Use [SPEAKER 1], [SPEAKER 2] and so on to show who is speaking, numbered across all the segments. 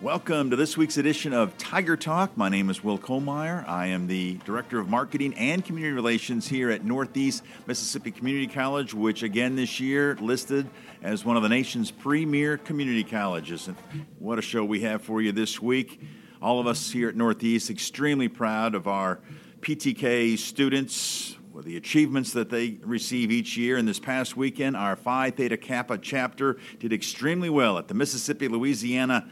[SPEAKER 1] Welcome to this week's edition of Tiger Talk. My name is Will Kollmeyer. I am the Director of Marketing and Community Relations here at Northeast Mississippi Community College, which again this year listed as one of the nation's premier community colleges. And what a show we have for you this week. All of us here at Northeast extremely proud of our PTK students, with the achievements that they receive each year. And this past weekend, our Phi Theta Kappa chapter did extremely well at the Mississippi Louisiana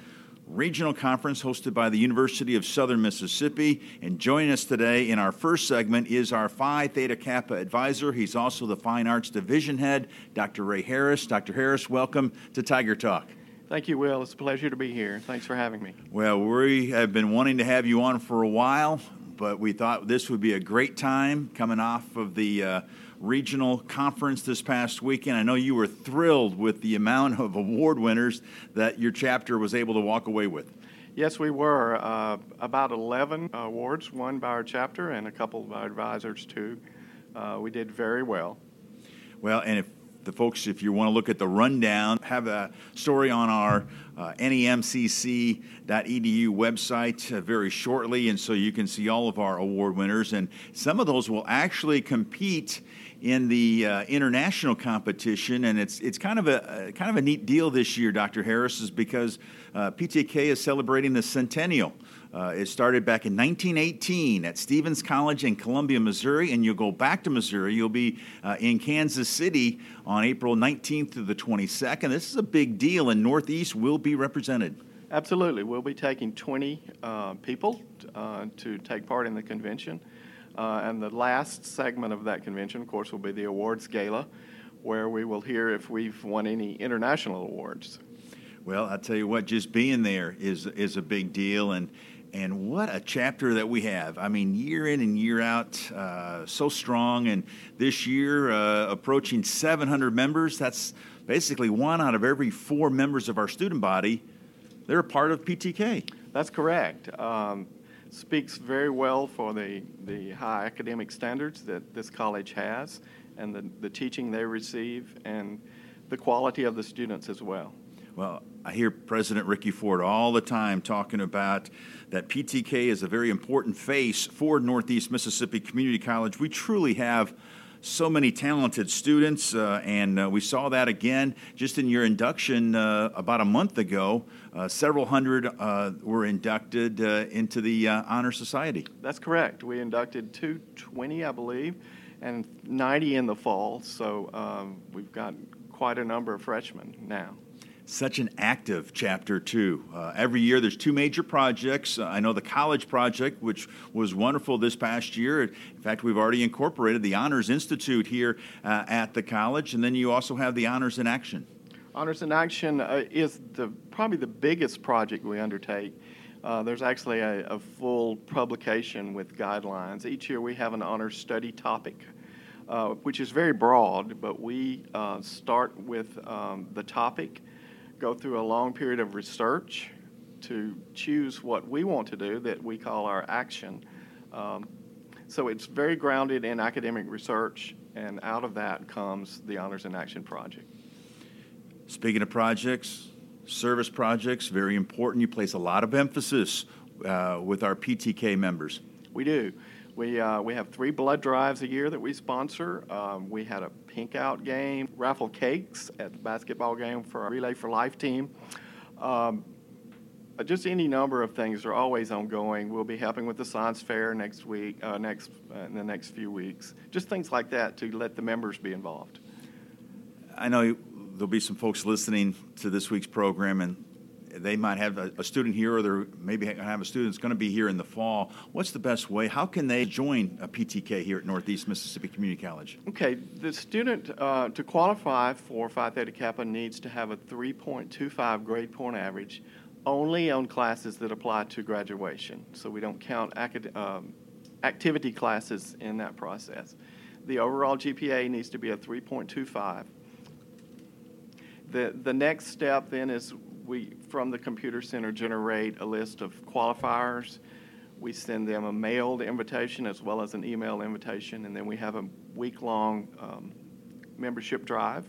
[SPEAKER 1] Regional Conference hosted by the University of Southern Mississippi. And joining us today in our first segment is our Phi Theta Kappa advisor. He's also the Fine Arts Division Head, Dr. Ray Harris. Dr. Harris, welcome to Tiger Talk.
[SPEAKER 2] Thank you, Will. It's a pleasure to be here. Thanks for having me.
[SPEAKER 1] Well, we have been wanting to have you on for a while, but we thought this would be a great time coming off of the uh, regional conference this past weekend. I know you were thrilled with the amount of award winners that your chapter was able to walk away with.
[SPEAKER 2] Yes, we were. Uh, about 11 awards won by our chapter and a couple of our advisors, too. Uh, we did very well.
[SPEAKER 1] Well, and if the folks, if you want to look at the rundown, have a story on our uh, nemcc.edu website uh, very shortly, and so you can see all of our award winners. And some of those will actually compete in the uh, international competition, and it's it's kind of a, kind of a neat deal this year, Dr. Harris, is because uh, PTK is celebrating the centennial. Uh, it started back in 1918 at Stephens College in Columbia, Missouri, and you'll go back to Missouri. You'll be uh, in Kansas City on April 19th to the 22nd. This is a big deal, and Northeast will be represented.
[SPEAKER 2] Absolutely. We'll be taking 20 uh, people uh, to take part in the convention. Uh, and the last segment of that convention, of course, will be the awards gala, where we will hear if we've won any international awards.
[SPEAKER 1] Well, I tell you what, just being there is is a big deal, and and what a chapter that we have. I mean, year in and year out, uh, so strong, and this year uh, approaching 700 members. That's basically one out of every four members of our student body. They're a part of PTK.
[SPEAKER 2] That's correct. Um, speaks very well for the, the high academic standards that this college has and the, the teaching they receive and the quality of the students as well.
[SPEAKER 1] Well, I hear President Ricky Ford all the time talking about that PTK is a very important face for Northeast Mississippi Community College. We truly have so many talented students, uh, and uh, we saw that again just in your induction uh, about a month ago. Uh, several hundred uh, were inducted uh, into the Honor Society.
[SPEAKER 2] That's correct. We inducted 220, I believe, and 90 in the fall, so um, we've got quite a number of freshmen now
[SPEAKER 1] such an active chapter too. Uh, every year there's two major projects. Uh, I know the college project, which was wonderful this past year. In fact, we've already incorporated the Honors Institute here uh, at the college, and then you also have the Honors in Action.
[SPEAKER 2] Honors in Action uh, is the probably the biggest project we undertake. Uh, there's actually a, a, full publication with guidelines. Each year we have an honors study topic. Uh, which is very broad, but we start with um, the topic, go through a long period of research to choose what we want to do that we call our action. Um, so it's very grounded in academic research, and out of that comes the Honors in Action project.
[SPEAKER 1] Speaking of projects, service projects, very important. You place a lot of emphasis uh, with our PTK members.
[SPEAKER 2] We do. We, uh, we have three blood drives a year that we sponsor. Um, we had a pink out game, raffle cakes at the basketball game for our Relay for Life team. Um, just any number of things are always ongoing. We'll be helping with the science fair next week, uh, next uh, in the next few weeks. Just things like that to let the members be involved.
[SPEAKER 1] I know there'll be some folks listening to this week's program, and they might have a, a student here, or they're maybe have a student that's going to be here in the fall. What's the best way? How can they join a PTK here at Northeast Mississippi Community College?
[SPEAKER 2] Okay, the student uh, to qualify for Phi Theta Kappa needs to have a 3.25 grade point average only on classes that apply to graduation. So we don't count acad- um, activity classes in that process. The overall GPA needs to be a 3.25. The, the next step then is we, from the computer center, generate a list of qualifiers. We send them a mailed invitation as well as an email invitation, and then we have a week long um, membership drive,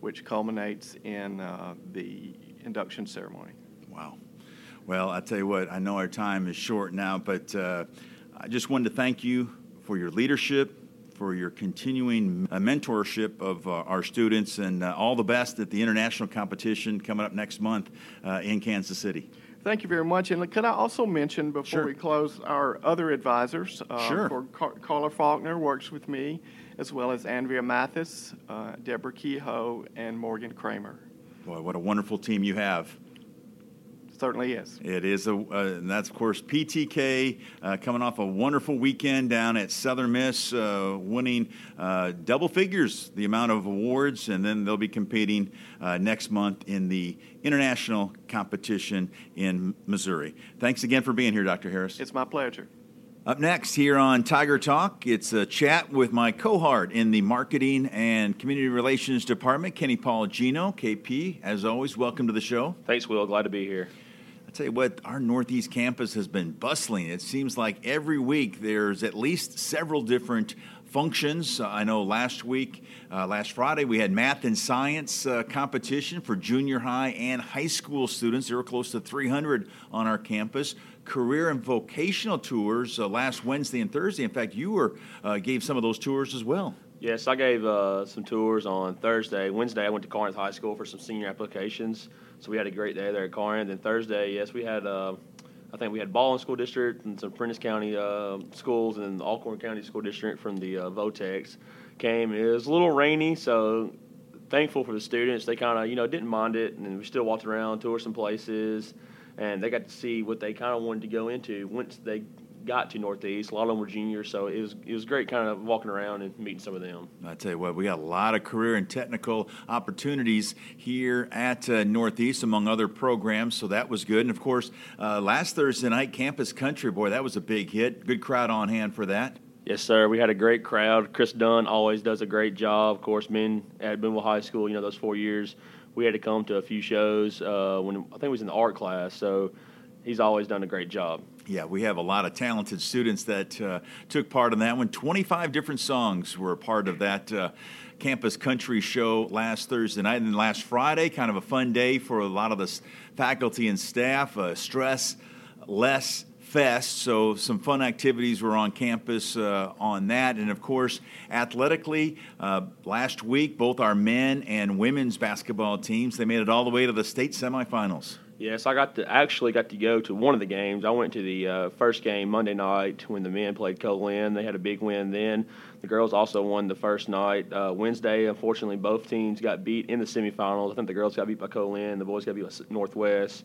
[SPEAKER 2] which culminates in uh, the induction ceremony.
[SPEAKER 1] Wow. Well, I tell you what, I know our time is short now, but uh, I just wanted to thank you for your leadership, for your continuing uh, mentorship of uh, our students, and uh, all the best at the international competition coming up next month uh, in Kansas City.
[SPEAKER 2] Thank you very much. And could I also mention before
[SPEAKER 1] Sure.
[SPEAKER 2] we close our other advisors? Uh,
[SPEAKER 1] Sure.
[SPEAKER 2] For Car- Carla Faulkner works with me, as well as Andrea Mathis, uh, Deborah Kehoe, and Morgan Kramer.
[SPEAKER 1] Boy, what a wonderful team you have.
[SPEAKER 2] Certainly is.
[SPEAKER 1] It is a, uh, and that's of course PTK uh, coming off a wonderful weekend down at Southern Miss, uh, winning uh, double figures the amount of awards, and then they'll be competing uh, next month in the international competition in Missouri. Thanks again for being here, Dr. Harris.
[SPEAKER 2] It's my pleasure.
[SPEAKER 1] Up next here on Tiger Talk, it's a chat with my cohort in the Marketing and Community Relations Department, Kenny Paul Geno, KP. As always, welcome to the show.
[SPEAKER 3] Thanks, Will. Glad to be here.
[SPEAKER 1] I tell you what, our Northeast campus has been bustling. It seems like every week there's at least several different functions. Uh, I know last week, uh, last Friday, we had math and science uh, competition for junior high and high school students. There were close to 300 on our campus. Career and vocational tours uh, last Wednesday and Thursday. In fact, you were uh, gave some of those tours as well.
[SPEAKER 3] Yes, I gave uh, some tours on Thursday. Wednesday, I went to Corinth High School for some senior applications. So we had a great day there at Corinth. And Thursday, yes, we had, uh, I think we had Baldwin School District and some Prentiss County uh, schools and Alcorn County School District from the uh, Votex came. It was a little rainy, so thankful for the students. They kind of, you know, didn't mind it, and we still walked around, toured some places, and they got to see what they kind of wanted to go into once they got to Northeast. A lot of them were juniors, so it was it was great kind of walking around and meeting some of them.
[SPEAKER 1] I tell you what, we got a lot of career and technical opportunities here at uh, Northeast, among other programs. So that was good. And of course, uh, last Thursday night, Campus Country, boy, that was a big hit. Good crowd on hand for that.
[SPEAKER 3] Yes, sir. We had a great crowd. Chris Dunn always does a great job. Of course, men at Booneville High School, you know, those four years, we had to come to a few shows uh, when I think it was in the art class. So he's always done a great job.
[SPEAKER 1] Yeah, we have a lot of talented students that uh, took part in that one. 25 different songs were a part of that uh, campus country show last Thursday night. And last Friday, kind of a fun day for a lot of the faculty and staff. Uh, stress less fest, so some fun activities were on campus uh, on that. And of course, athletically, uh, last week, both our men and women's basketball teams, they made it all the way to the state semifinals.
[SPEAKER 3] Yes, I got to actually got to go to one of the games. I went to the uh, first game Monday night when the men played Co-Lin. They had a big win then. The girls also won the first night. Uh, Wednesday, unfortunately, both teams got beat in the semifinals. I think the girls got beat by Co-Lin. The boys got beat by Northwest,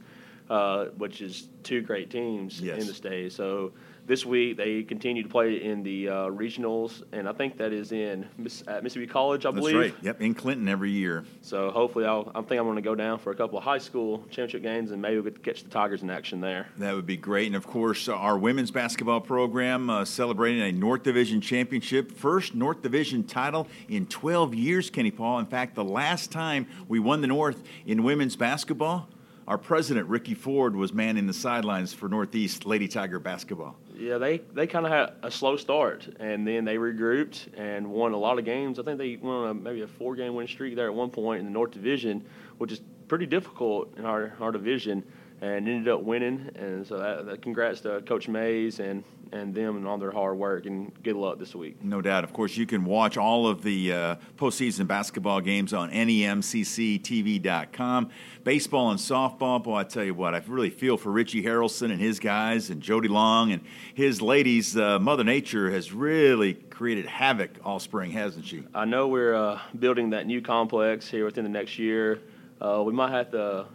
[SPEAKER 3] uh, which is two great teams
[SPEAKER 1] Yes.
[SPEAKER 3] in the state. So this week they continue to play in the uh, regionals, and I think that is in Miss, at Mississippi College, I
[SPEAKER 1] That's
[SPEAKER 3] believe.
[SPEAKER 1] right. Yep, in Clinton every year.
[SPEAKER 3] So hopefully, I'll, I think I'm going to go down for a couple of high school championship games, and maybe we'll get to catch the Tigers in action there.
[SPEAKER 1] That would be great. And of course, our women's basketball program uh, celebrating a North Division championship, first North Division title in 12 years, Kenny Paul. In fact, the last time we won the North in women's basketball, our president, Ricky Ford, was manning the sidelines for Northeast Lady Tiger basketball.
[SPEAKER 3] Yeah, they, they kind of had a slow start, and then they regrouped and won a lot of games. I think they won a, maybe a four game win streak there at one point in the North Division, which is pretty difficult in our, our division, and ended up winning. And so, that, that, congrats to Coach Mays and, and them and all their hard work, and good luck this week.
[SPEAKER 1] No doubt. Of course, you can watch all of the uh, postseason basketball games on NEMCCTV.com. Baseball and softball, boy, I tell you what, I really feel for Richie Harrelson and his guys and Jody Long and his ladies. Uh, Mother Nature has really created havoc all spring, hasn't she?
[SPEAKER 3] I know we're uh, building that new complex here within the next year. Uh, we might have to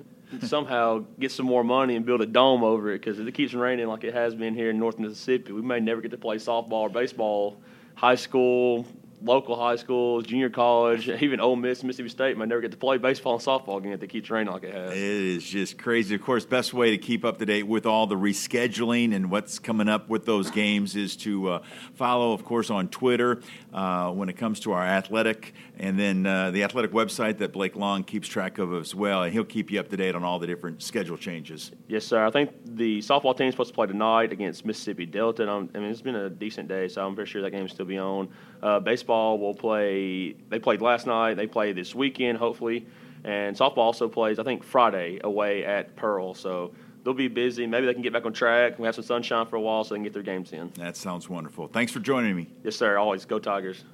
[SPEAKER 3] somehow get some more money and build a dome over it because if it keeps raining like it has been here in North Mississippi, we may never get to play softball or baseball, high school, local high schools, junior college, even Ole Miss, Mississippi State might never get to play baseball and softball again if it keeps raining like it has.
[SPEAKER 1] It is just crazy. Of course, best way to keep up to date with all the rescheduling and what's coming up with those games is to uh, follow, of course, on Twitter uh, when it comes to our athletic, and then uh, the athletic website that Blake Long keeps track of as well, and he'll keep you up to date on all the different schedule changes.
[SPEAKER 3] Yes, sir. I think the softball team is supposed to play tonight against Mississippi Delta. I mean, it's been a decent day, so I'm very sure that game will still be on. Uh, baseball will play. They played last night. They play this weekend, hopefully. And softball also plays, I think, Friday away at Pearl. So they'll be busy. Maybe they can get back on track. We have some sunshine for a while so they can get their games in.
[SPEAKER 1] That sounds wonderful. Thanks for joining me.
[SPEAKER 3] Yes, sir. Always go Tigers.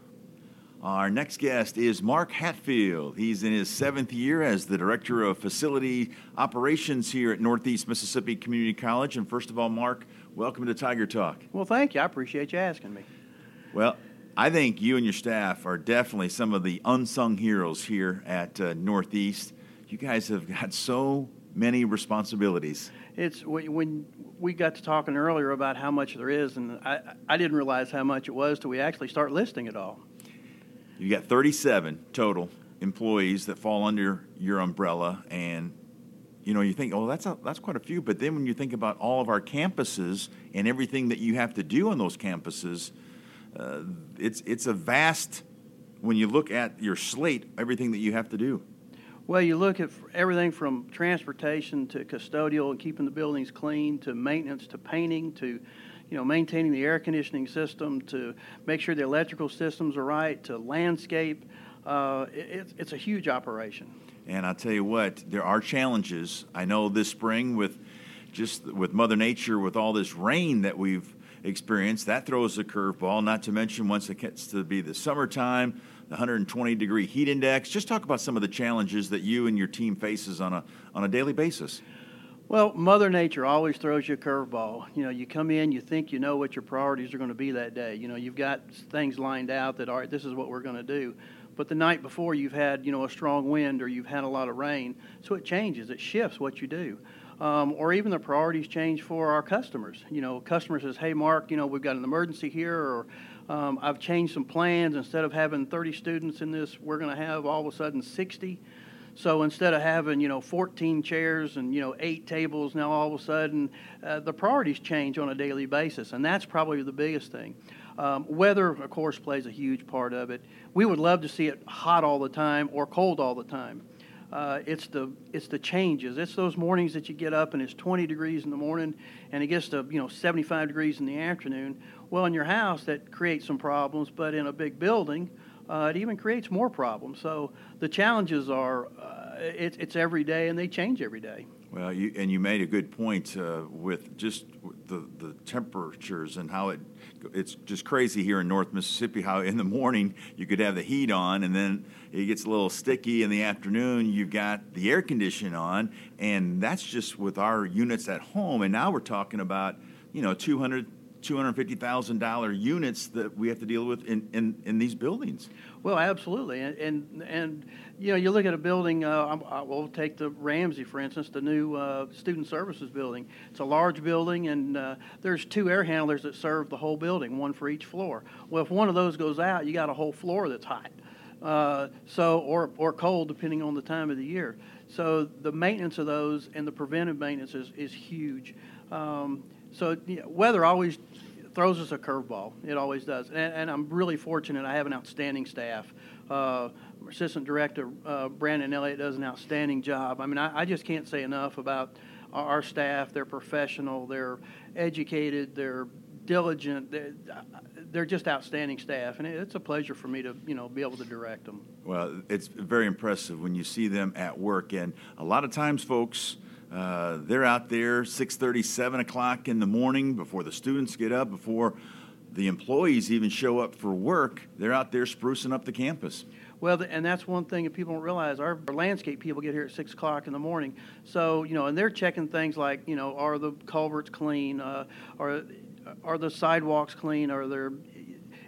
[SPEAKER 1] Our next guest is Mark Hatfield. He's in his seventh year as the Director of Facility Operations here at Northeast Mississippi Community College. And first of all, Mark, welcome to Tiger Talk.
[SPEAKER 4] Well, thank you. I appreciate you asking me.
[SPEAKER 1] Well, I think you and your staff are definitely some of the unsung heroes here at uh, Northeast. You guys have got so many responsibilities.
[SPEAKER 4] It's when we got to talking earlier about how much there is, and I, I didn't realize how much it was till we actually start listing it all.
[SPEAKER 1] You got 37 total employees that fall under your umbrella, and you know you think, oh, that's a, that's quite a few. But then when you think about all of our campuses and everything that you have to do on those campuses, uh, it's it's a vast. When you look at your slate, everything that you have to do.
[SPEAKER 4] Well, you look at everything from transportation to custodial and keeping the buildings clean to maintenance to painting to, you know, maintaining the air conditioning system to make sure the electrical systems are right to landscape. Uh, it, it's a huge operation.
[SPEAKER 1] And I'll tell you what, there are challenges. I know this spring with just with Mother Nature, with all this rain that we've experienced, that throws a curveball. Not to mention once it gets to be the summertime the 120 degree heat index. Just talk about some of the challenges that you and your team faces on a on a daily basis.
[SPEAKER 4] Well, Mother Nature always throws you a curveball. You know, you come in, you think you know what your priorities are going to be that day. You know, you've got things lined out that all right, this is what we're going to do. But the night before, you've had you know a strong wind or you've had a lot of rain, so it changes, it shifts what you do. Um, or even the priorities change for our customers. You know, customer says, "Hey, Mark, you know we've got an emergency here," or um, I've changed some plans. Instead of having 30 students in this, we're going to have all of a sudden 60. So instead of having you know 14 chairs and you know eight tables, now all of a sudden uh, the priorities change on a daily basis, and that's probably the biggest thing. Um, weather, of course, plays a huge part of it. We would love to see it hot all the time or cold all the time. Uh, it's the it's the changes. It's those mornings that you get up and it's 20 degrees in the morning, and it gets to you know 75 degrees in the afternoon. Well, in your house, that creates some problems, but in a big building, uh, it even creates more problems. So the challenges are, uh, it, it's every day, and they change every day.
[SPEAKER 1] Well, you, and you made a good point uh, with just the, the temperatures and how it it's just crazy here in North Mississippi how in the morning you could have the heat on and then it gets a little sticky in the afternoon you've got the air condition on and that's just with our units at home and now we're talking about you know 200 $250,000 units that we have to deal with in, in, in these buildings.
[SPEAKER 4] Well, absolutely. And, and, and you know, you look at a building, uh, I will take the Ramsey, for instance, the new uh, student services building. It's a large building, and uh, there's two air handlers that serve the whole building, one for each floor. Well, if one of those goes out, you got a whole floor that's hot. Uh, so, or, or cold, depending on the time of the year. So, the maintenance of those and the preventive maintenance is, is huge. Um, so you weather always throws us a curveball. It always does. And, and, I'm really fortunate. I have an outstanding staff. Uh, Assistant Director uh, Brandon Elliott does an outstanding job. I mean, I, I just can't say enough about our, our, staff. They're professional. They're educated. They're diligent. They're, they're just outstanding staff, and it's a pleasure for me to you know be able to direct them.
[SPEAKER 1] Well, it's very impressive when you see them at work, and a lot of times, folks uh, they're out there 6.30, 7 o'clock in the morning before the students get up, before the employees even show up for work. They're out there sprucing up the campus.
[SPEAKER 4] Well, and that's one thing that people don't realize. Our, landscape people get here at six o'clock in the morning, so you know, and they're checking things like, you know, are the culverts clean? Uh, are are the sidewalks clean? Are there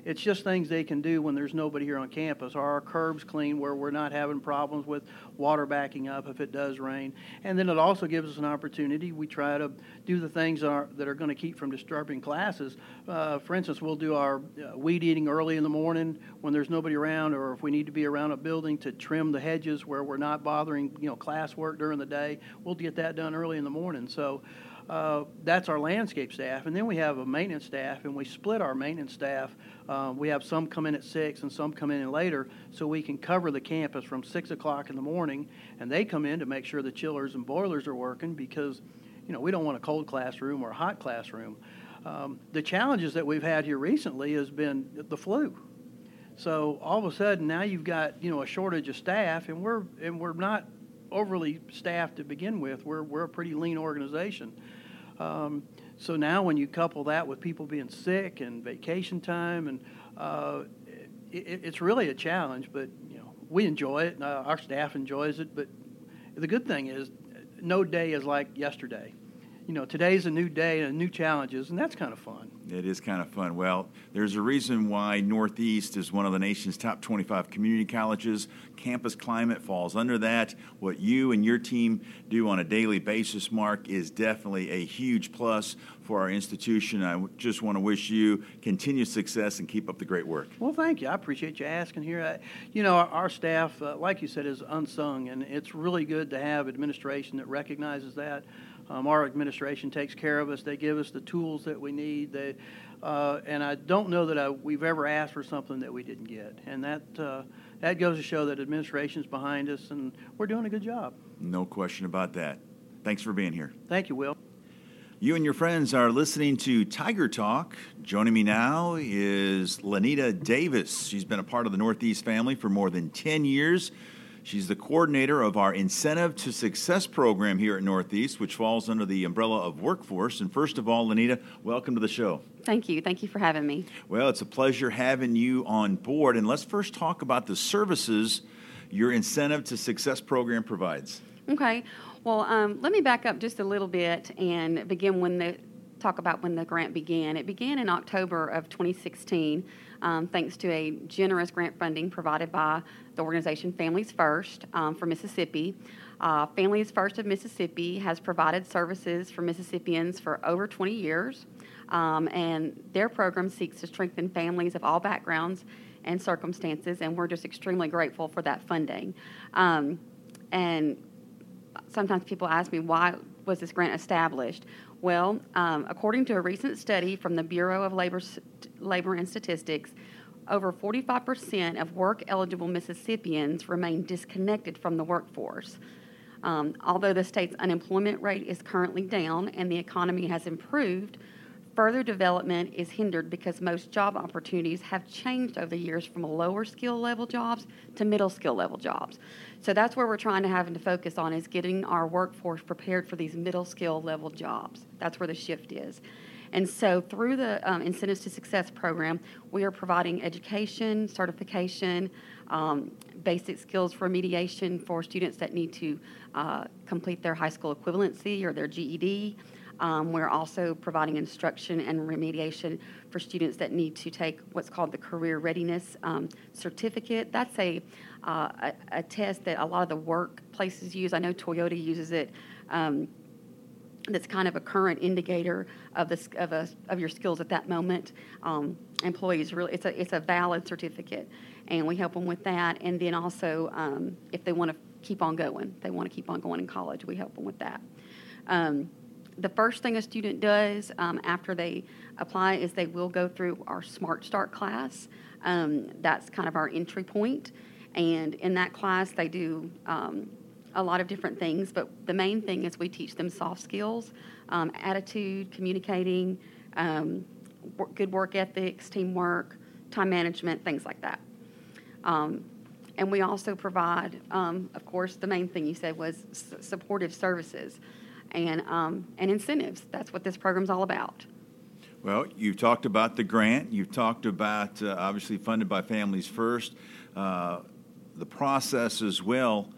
[SPEAKER 4] it's just things they can do when there's nobody here on campus. Are our curbs clean where we're not having problems with water backing up if it does rain? And then it also gives us an opportunity. We try to do the things that are, that are going to keep from disturbing classes. Uh, for instance, we'll do our uh, weed eating early in the morning when there's nobody around, or if we need to be around a building to trim the hedges where we're not bothering you know classwork during the day. We'll get that done early in the morning. So. Uh, that's our landscape staff. And then we have a maintenance staff, and we split our maintenance staff. Uh, we have some come in at 6 and some come in later, so we can cover the campus from 6 o'clock in the morning. And they come in to make sure the chillers and boilers are working because, you know, we don't want a cold classroom or a hot classroom. Um, the challenges that we've had here recently has been the flu. So all of a sudden now you've got you know a shortage of staff, and we're and we're not overly staffed to begin with. We're, we're a pretty lean organization. Um, so now when you couple that with people being sick and vacation time, and uh, it, it's really a challenge, but you know, we enjoy it. Uh, our staff enjoys it, but the good thing is no day is like yesterday you know, today's a new day and new challenges, and that's kind of fun.
[SPEAKER 1] It is kind of fun. Well, there's a reason why Northeast is one of the nation's top 25 community colleges. Campus climate falls under that. What you and your team do on a daily basis, Mark, is definitely a huge plus for our institution. I just want to wish you continued success and keep up the great work.
[SPEAKER 4] Well, thank you. I appreciate you asking here. I, you know, our, our staff, uh, like you said, is unsung, and it's really good to have administration that recognizes that. Um, our administration takes care of us. They give us the tools that we need. They, uh, and I don't know that I, we've ever asked for something that we didn't get. And that uh, that goes to show that administration's behind us, and we're doing a good job.
[SPEAKER 1] No question about that. Thanks for being here.
[SPEAKER 4] Thank you, Will.
[SPEAKER 1] You and your friends are listening to Tiger Talk. Joining me now is Lynita Davis. She's been a part of the Northeast family for more than 10 years. She's the coordinator of our Incentive to Success program here at Northeast, which falls under the umbrella of workforce. And first of all, Lynita, welcome to the show.
[SPEAKER 5] Thank you. Thank you for having me.
[SPEAKER 1] Well, it's a pleasure having you on board. And let's first talk about the services your Incentive to Success program provides.
[SPEAKER 5] Okay. Well, um, let me back up just a little bit and begin when the talk about when the grant began. It began in October of 2016, um, thanks to a generous grant funding provided by the organization Families First um, for Mississippi. Uh, Families First of Mississippi has provided services for Mississippians for over 20 years, um, and their program seeks to strengthen families of all backgrounds and circumstances, and we're just extremely grateful for that funding. Um, and sometimes people ask me why was this grant established? Well, um, according to a recent study from the Bureau of Labor, Labor and Statistics, over 45% of work eligible Mississippians remain disconnected from the workforce. Um, although the state's unemployment rate is currently down and the economy has improved, further development is hindered because most job opportunities have changed over the years from lower skill level jobs to middle skill level jobs. So that's where we're trying to have to focus on is getting our workforce prepared for these middle skill level jobs. That's where the shift is. And so through the um, Incentives to Success program, we are providing education, certification, um, basic skills remediation for students that need to uh, complete their high school equivalency or their GED. Um, we're also providing instruction and remediation for students that need to take what's called the Career Readiness um, Certificate. That's a, uh, a, a, test that a lot of the workplaces use. I know Toyota uses it. Um, that's kind of a current indicator of the of, a, of your skills at that moment. Um, employees really, it's a it's a valid certificate, and we help them with that. And then also, um, if they want to keep on going, they want to keep on going in college, we help them with that. Um, the first thing a student does um, after they apply is they will go through our Smart Start class. Um, that's kind of our entry point. And in that class, they do um, a lot of different things, but the main thing is we teach them soft skills, um, attitude, communicating, um, good work ethics, teamwork, time management, things like that. Um, and we also provide, of course, the main thing you said was s- supportive services and, um, and incentives. That's what this program's all about.
[SPEAKER 1] Well, you've talked about the grant. You've talked about uh, obviously funded by Families First, uh, the process as well.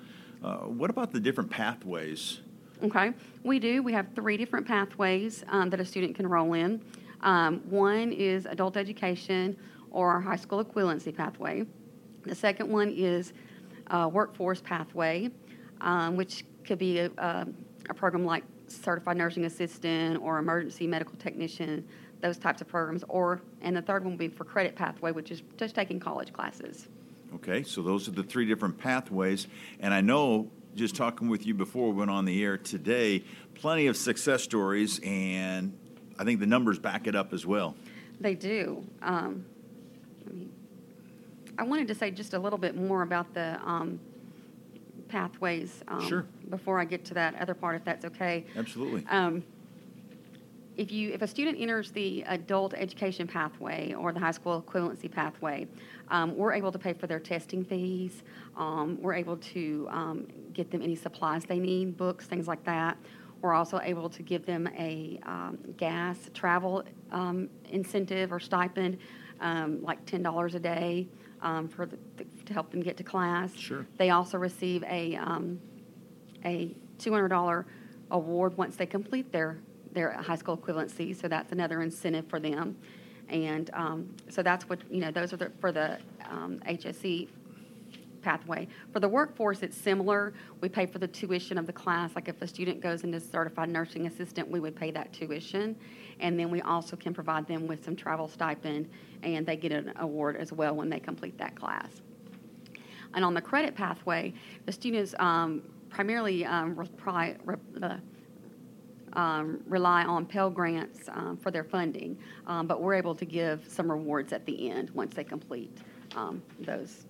[SPEAKER 1] Uh, what about the different pathways?
[SPEAKER 5] Okay, we do. We have three different pathways um, that a student can roll in. Um, one is adult education or our high school equivalency pathway. The second one is workforce pathway, um, which could be a, a a program like certified nursing assistant or emergency medical technician, those types of programs. Or and the third one will be for credit pathway, which is just taking college classes.
[SPEAKER 1] Okay, so those are the three different pathways, and I know just talking with you before we went on the air today, plenty of success stories, and I think the numbers back it up as well.
[SPEAKER 5] They do. Um, I, mean, I wanted to say just a little bit more about the um, pathways
[SPEAKER 1] um, sure.
[SPEAKER 5] before I get to that other part, if that's okay.
[SPEAKER 1] Absolutely.
[SPEAKER 5] Um, if you if a student enters the adult education pathway or the high school equivalency pathway, um, we're able to pay for their testing fees. Um, we're able to um, get them any supplies they need, books, things like that. We're also able to give them a um, gas travel um, incentive or stipend, um, like ten dollars a day for the, to help them get to class.
[SPEAKER 1] Sure.
[SPEAKER 5] They also receive a a two hundred dollar award once they complete their their high school equivalency, so that's another incentive for them. And um, so that's what, you know, those are the, for the um, HSE pathway. For the workforce, it's similar. We pay for the tuition of the class. Like if a student goes into certified nursing assistant, we would pay that tuition. And then we also can provide them with some travel stipend, and they get an award as well when they complete that class. And on the credit pathway, the students um, primarily um, uh, um, rely on Pell Grants um, for their funding, um, but we're able to give some rewards at the end once they complete um, those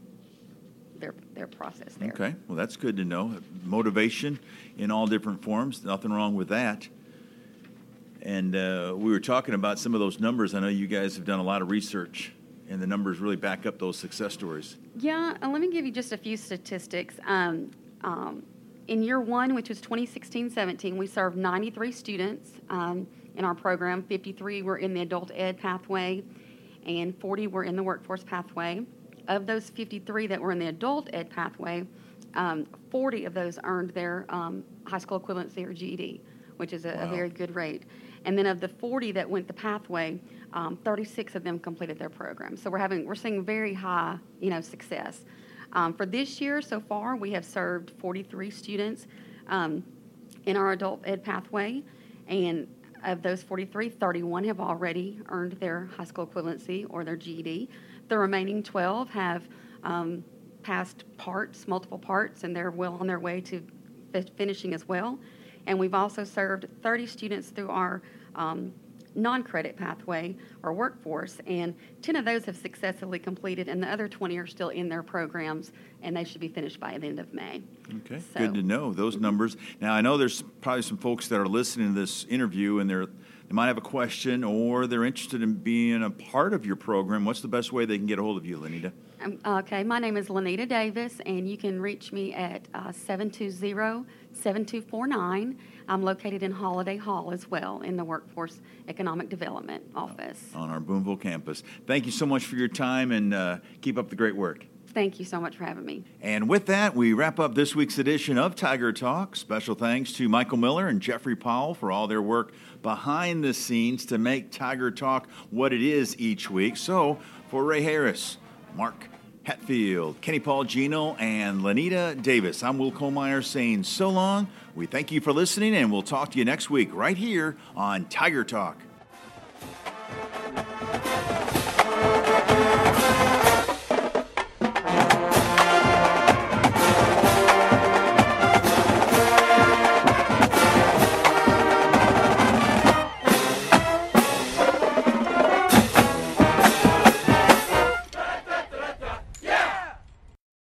[SPEAKER 5] their their process there.
[SPEAKER 1] Okay, well that's good to know. Motivation in all different forms. Nothing wrong with that. And uh, we were talking about some of those numbers. I know you guys have done a lot of research, and the numbers really back up those success stories.
[SPEAKER 5] Yeah, uh, let me give you just a few statistics. Um, um, in year one, which was 2016 17, we served 93 students um, in our program. 53 were in the adult ed pathway, and 40 were in the workforce pathway. Of those 53 that were in the adult ed pathway, um, 40 of those earned their um, high school equivalency or GED, which is a, wow. a, very good rate. And then of the 40 that went the pathway, um, 36 of them completed their program. So we're having we're seeing very high, you know, success. Um, for this year so far, we have served 43 students um, in our adult ed pathway, and of those 43, 31 have already earned their high school equivalency or their GED. The remaining 12 have um, passed parts, multiple parts, and they're well on their way to finishing as well. And we've also served 30 students through our um, non-credit pathway or workforce, and 10 of those have successfully completed, and the other 20 are still in their programs, and they should be finished by the end of May.
[SPEAKER 1] Okay, so, good to know those numbers. Now, I know there's probably some folks that are listening to this interview, and they're they might have a question or they're interested in being a part of your program. What's the best way they can get a hold of you, Lynita?
[SPEAKER 5] Um, okay, my name is Lynita Davis, and you can reach me at uh, 720 7249. I'm located in Holiday Hall as well in the Workforce Economic Development Office.
[SPEAKER 1] On our Booneville campus. Thank you so much for your time and uh, keep up the great work.
[SPEAKER 5] Thank you so much for having me.
[SPEAKER 1] And with that, we wrap up this week's edition of Tiger Talk. Special thanks to Michael Miller and Jeffrey Powell for all their work behind the scenes to make Tiger Talk what it is each week. So, for Ray Harris, Mark Hatfield, Kenny Paul Geno, and Lynita Davis. I'm Will Kollmeyer saying so long. We thank you for listening, and we'll talk to you next week right here on Tiger Talk.